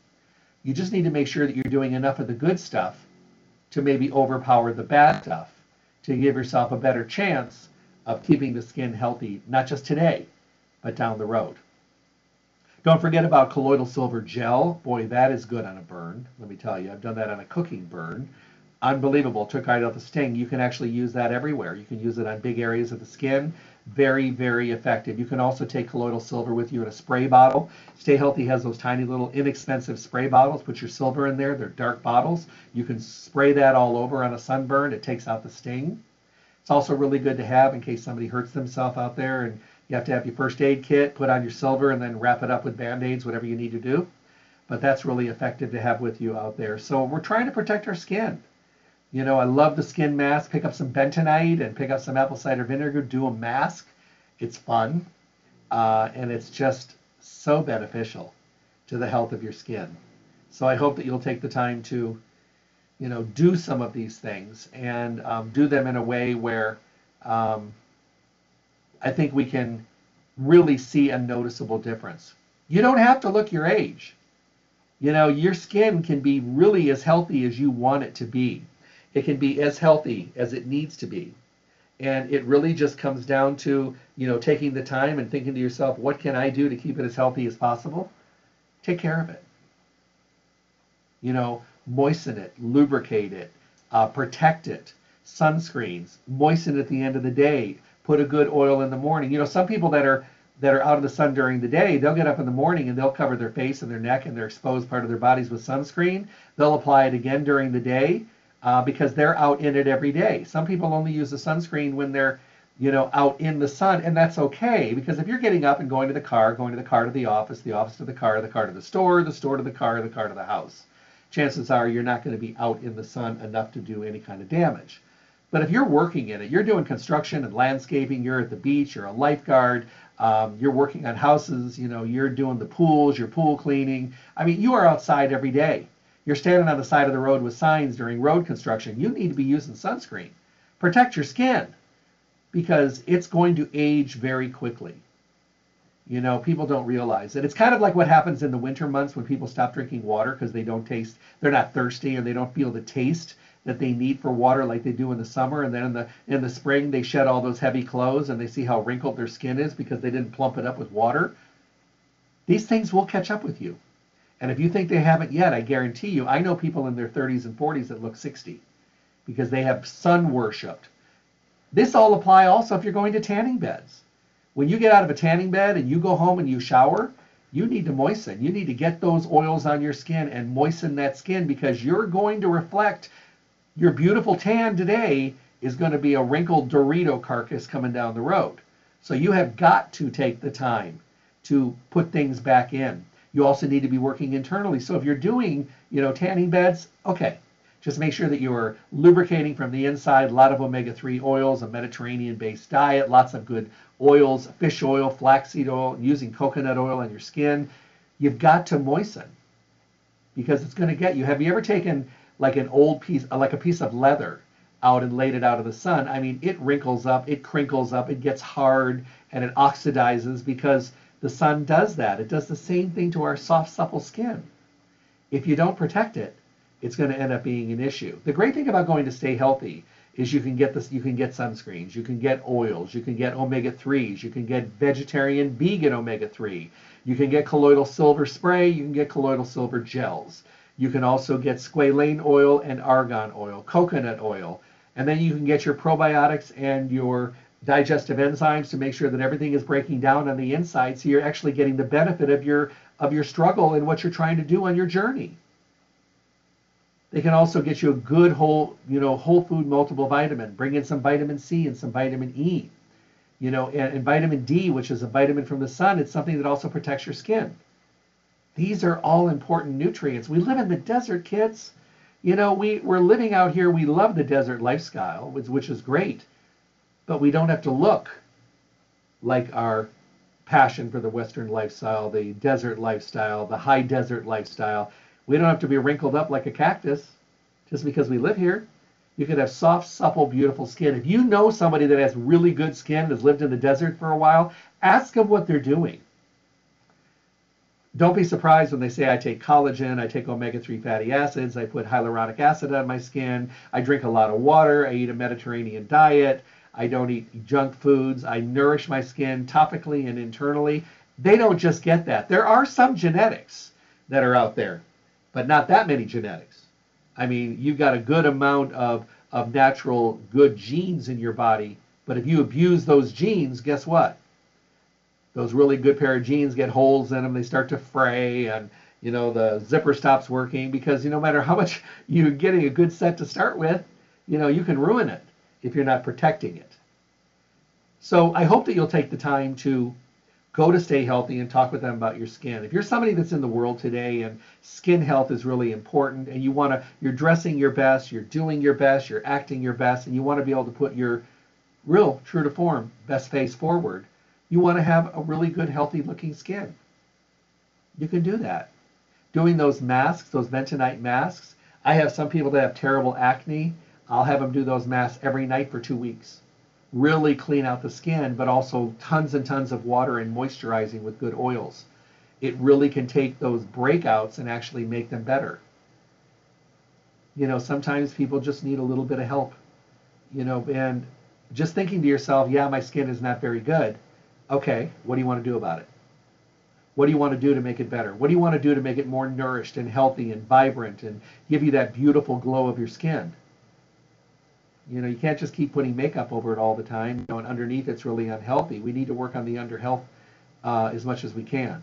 You just need to make sure that you're doing enough of the good stuff to maybe overpower the bad stuff to give yourself a better chance of keeping the skin healthy, not just today, but down the road. Don't forget about colloidal silver gel. Boy, that is good on a burn. Let me tell you, I've done that on a cooking burn. Unbelievable. Took right out the sting. You can actually use that everywhere. You can use it on big areas of the skin very, very effective. You can also take colloidal silver with you in a spray bottle. Stay Healthy has those tiny little inexpensive spray bottles. Put your silver in there. They're dark bottles. You can spray that all over on a sunburn. It takes out the sting. It's also really good to have in case somebody hurts themselves out there and you have to have your first aid kit, put on your silver, and then wrap it up with band-aids, whatever you need to do. But that's really effective to have with you out there. So we're trying to protect our skin. You know, I love the skin mask. Pick up some bentonite and pick up some apple cider vinegar. Do a mask. It's fun. Uh, and it's just so beneficial to the health of your skin. So I hope that you'll take the time to, you know, do some of these things and um, do them in a way where um, I think we can really see a noticeable difference. You don't have to look your age. You know, your skin can be really as healthy as you want it to be it can be as healthy as it needs to be. And it really just comes down to, you know, taking the time and thinking to yourself, what can I do to keep it as healthy as possible? Take care of it. You know, moisten it, lubricate it, uh, protect it, sunscreens, moisten at the end of the day, put a good oil in the morning. You know, some people that are that are out of the sun during the day, they'll get up in the morning and they'll cover their face and their neck and their exposed part of their bodies with sunscreen. They'll apply it again during the day uh, because they're out in it every day. Some people only use the sunscreen when they're, you know, out in the sun, and that's okay because if you're getting up and going to the car, going to the car to the office, the office to the car, the car to the store, the store to the car, the car to the house, chances are you're not going to be out in the sun enough to do any kind of damage. But if you're working in it, you're doing construction and landscaping, you're at the beach, you're a lifeguard, um, you're working on houses, you know, you're doing the pools, you're pool cleaning. I mean, you are outside every day. You're standing on the side of the road with signs during road construction. You need to be using sunscreen. Protect your skin because it's going to age very quickly. You know, people don't realize it. It's kind of like what happens in the winter months when people stop drinking water because they don't taste, they're not thirsty and they don't feel the taste that they need for water like they do in the summer. And then in the in the spring they shed all those heavy clothes and they see how wrinkled their skin is because they didn't plump it up with water. These things will catch up with you. And if you think they haven't yet, I guarantee you, I know people in their 30s and 40s that look 60 because they have sun worshipped. This all apply also if you're going to tanning beds. When you get out of a tanning bed and you go home and you shower, you need to moisten. You need to get those oils on your skin and moisten that skin because you're going to reflect your beautiful tan today is going to be a wrinkled Dorito carcass coming down the road. So you have got to take the time to put things back in. You also need to be working internally. So if you're doing, you know, tanning beds, okay, just make sure that you are lubricating from the inside. A lot of omega-3 oils, a Mediterranean-based diet, lots of good oils, fish oil, flaxseed oil, using coconut oil on your skin. You've got to moisten because it's going to get you. Have you ever taken like an old piece, uh, like a piece of leather out and laid it out of the sun? I mean, it wrinkles up, it crinkles up, it gets hard, and it oxidizes because the sun does that. It does the same thing to our soft, supple skin. If you don't protect it, it's going to end up being an issue. The great thing about going to stay healthy is you can get this you can get sunscreens, you can get oils, you can get omega-3s, you can get vegetarian vegan omega-3, you can get colloidal silver spray, you can get colloidal silver gels. You can also get squalane oil and argan oil, coconut oil, and then you can get your probiotics and your digestive enzymes to make sure that everything is breaking down on the inside so you're actually getting the benefit of your of your struggle and what you're trying to do on your journey. They can also get you a good whole, you know, whole food multiple vitamin. Bring in some vitamin C and some vitamin E. You know, and, and vitamin D, which is a vitamin from the sun, it's something that also protects your skin. These are all important nutrients. We live in the desert, kids. You know, we, we're living out here. We love the desert lifestyle, which, which is great. But we don't have to look like our passion for the Western lifestyle, the desert lifestyle, the high desert lifestyle. We don't have to be wrinkled up like a cactus just because we live here. You could have soft, supple, beautiful skin. If you know somebody that has really good skin, has lived in the desert for a while, ask them what they're doing. Don't be surprised when they say I take collagen, I take omega-3 fatty acids, I put hyaluronic acid on my skin, I drink a lot of water, I eat a Mediterranean diet, I don't eat junk foods, I nourish my skin topically and internally. They don't just get that. There are some genetics that are out there but not that many genetics. I mean, you've got a good amount of, of natural good genes in your body, but if you abuse those genes, guess what? Those really good pair of genes get holes in them, they start to fray, and you know the zipper stops working because you know, no matter how much you're getting a good set to start with, you know you can ruin it if you're not protecting it. So I hope that you'll take the time to go to Stay Healthy and talk with them about your skin. If you're somebody that's in the world today and skin health is really important and you want to, you're dressing your best, you're doing your best, you're acting your best, and you want to be able to put your real, true to form, best face forward, you want to have a really good, healthy looking skin. You can do that. Doing those masks, those bentonite masks. I have some people that have terrible acne. I'll have them do those masks every night for two weeks really clean out the skin, but also tons and tons of water and moisturizing with good oils. It really can take those breakouts and actually make them better. You know, sometimes people just need a little bit of help, you know, and just thinking to yourself, yeah, my skin is not very good. Okay, what do you want to do about it? What do you want to do to make it better? What do you want to do to make it more nourished and healthy and vibrant and give you that beautiful glow of your skin? You know, you can't just keep putting makeup over it all the time. You know, and underneath it's really unhealthy. We need to work on the under health uh, as much as we can.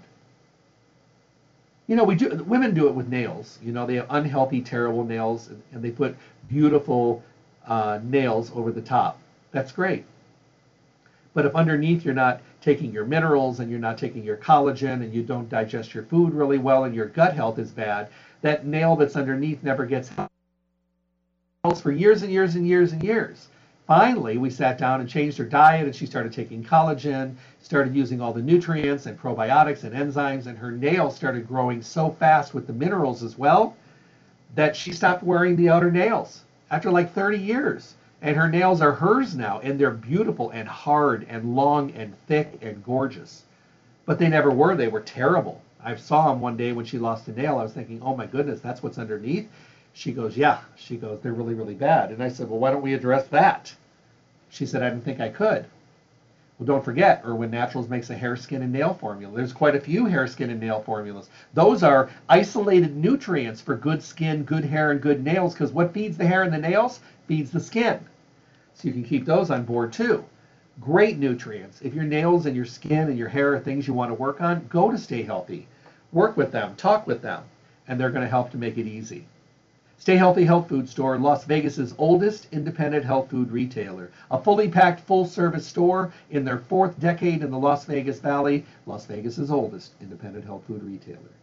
You know, we do. Women do it with nails. You know, they have unhealthy, terrible nails, and, and they put beautiful uh, nails over the top. That's great. But if underneath you're not taking your minerals and you're not taking your collagen and you don't digest your food really well and your gut health is bad, that nail that's underneath never gets for years and years and years and years. Finally, we sat down and changed her diet, and she started taking collagen, started using all the nutrients and probiotics and enzymes, and her nails started growing so fast with the minerals as well that she stopped wearing the outer nails after like 30 years. And her nails are hers now, and they're beautiful and hard and long and thick and gorgeous. But they never were. They were terrible. I saw them one day when she lost a nail. I was thinking, oh my goodness, that's what's underneath. She goes, yeah. She goes, they're really, really bad. And I said, well, why don't we address that? She said, I didn't think I could. Well, don't forget, Irwin Naturals makes a hair, skin, and nail formula. There's quite a few hair, skin, and nail formulas. Those are isolated nutrients for good skin, good hair, and good nails because what feeds the hair and the nails feeds the skin. So you can keep those on board too. Great nutrients. If your nails and your skin and your hair are things you want to work on, go to Stay Healthy. Work with them, talk with them, and they're going to help to make it easy. Stay Healthy Health Food Store, Las Vegas's oldest independent health food retailer. A fully packed, full service store in their fourth decade in the Las Vegas Valley, Las Vegas's oldest independent health food retailer.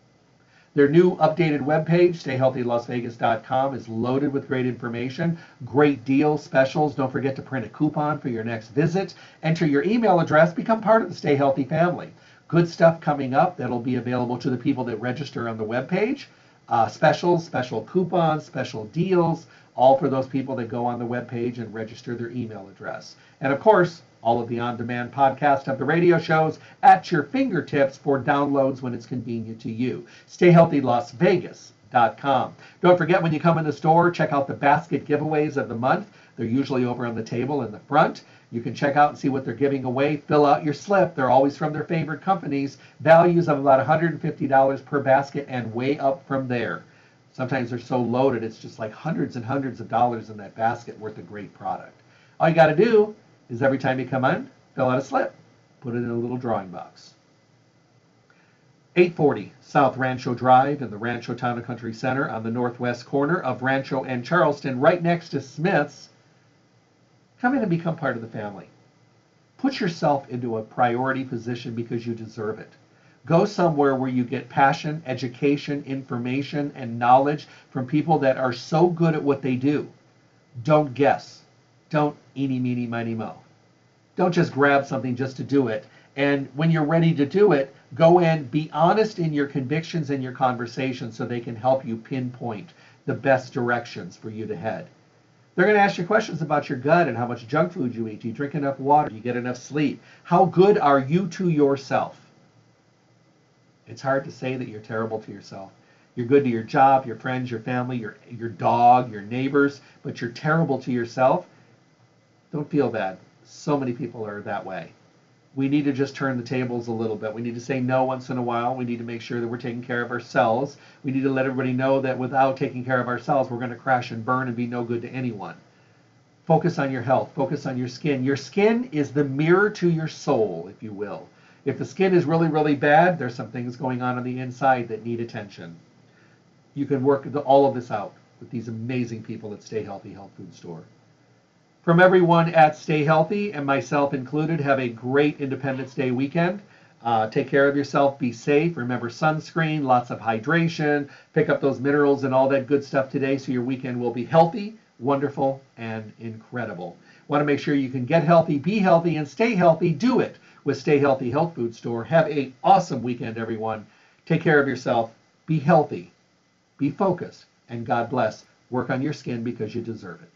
Their new updated webpage, stayhealthylasvegas.com, is loaded with great information, great deals, specials. Don't forget to print a coupon for your next visit. Enter your email address, become part of the Stay Healthy family. Good stuff coming up that'll be available to the people that register on the webpage uh, specials, special coupons, special deals, all for those people that go on the webpage and register their email address. And of course, all of the on demand podcast of the radio shows at your fingertips for downloads when it's convenient to you. Stay healthy, Las Vegas. Don't forget when you come in the store, check out the basket giveaways of the month. They're usually over on the table in the front. You can check out and see what they're giving away. Fill out your slip. They're always from their favorite companies. Values of about $150 per basket and way up from there. Sometimes they're so loaded, it's just like hundreds and hundreds of dollars in that basket worth of great product. All you got to do is every time you come in, fill out a slip, put it in a little drawing box. 840 South Rancho Drive in the Rancho Town and Country Center on the northwest corner of Rancho and Charleston, right next to Smith's. Come in and become part of the family. Put yourself into a priority position because you deserve it. Go somewhere where you get passion, education, information, and knowledge from people that are so good at what they do. Don't guess. Don't eeny, meeny, miny, mo. Don't just grab something just to do it. And when you're ready to do it, go in, be honest in your convictions and your conversations so they can help you pinpoint the best directions for you to head. They're going to ask you questions about your gut and how much junk food you eat. Do you drink enough water? Do you get enough sleep? How good are you to yourself? It's hard to say that you're terrible to yourself. You're good to your job, your friends, your family, your, your dog, your neighbors, but you're terrible to yourself. Don't feel bad. So many people are that way we need to just turn the tables a little bit. We need to say no once in a while. We need to make sure that we're taking care of ourselves. We need to let everybody know that without taking care of ourselves, we're going to crash and burn and be no good to anyone. Focus on your health. Focus on your skin. Your skin is the mirror to your soul, if you will. If the skin is really, really bad, there's some things going on on the inside that need attention. You can work all of this out with these amazing people at Stay Healthy Health Food Store. From everyone at Stay Healthy and myself included, have a great Independence Day weekend. Uh, take care of yourself. Be safe. Remember sunscreen, lots of hydration. Pick up those minerals and all that good stuff today so your weekend will be healthy, wonderful, and incredible. Want to make sure you can get healthy, be healthy, and stay healthy. Do it with Stay Healthy Health Food Store. Have a awesome weekend, everyone. Take care of yourself. Be healthy. Be focused. And God bless. Work on your skin because you deserve it.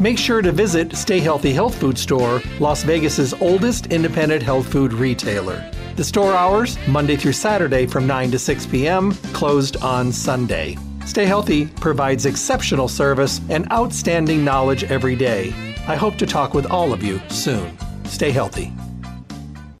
Make sure to visit Stay Healthy Health Food Store, Las Vegas's oldest independent health food retailer. The store hours, Monday through Saturday from 9 to 6 p.m., closed on Sunday. Stay Healthy provides exceptional service and outstanding knowledge every day. I hope to talk with all of you soon. Stay healthy.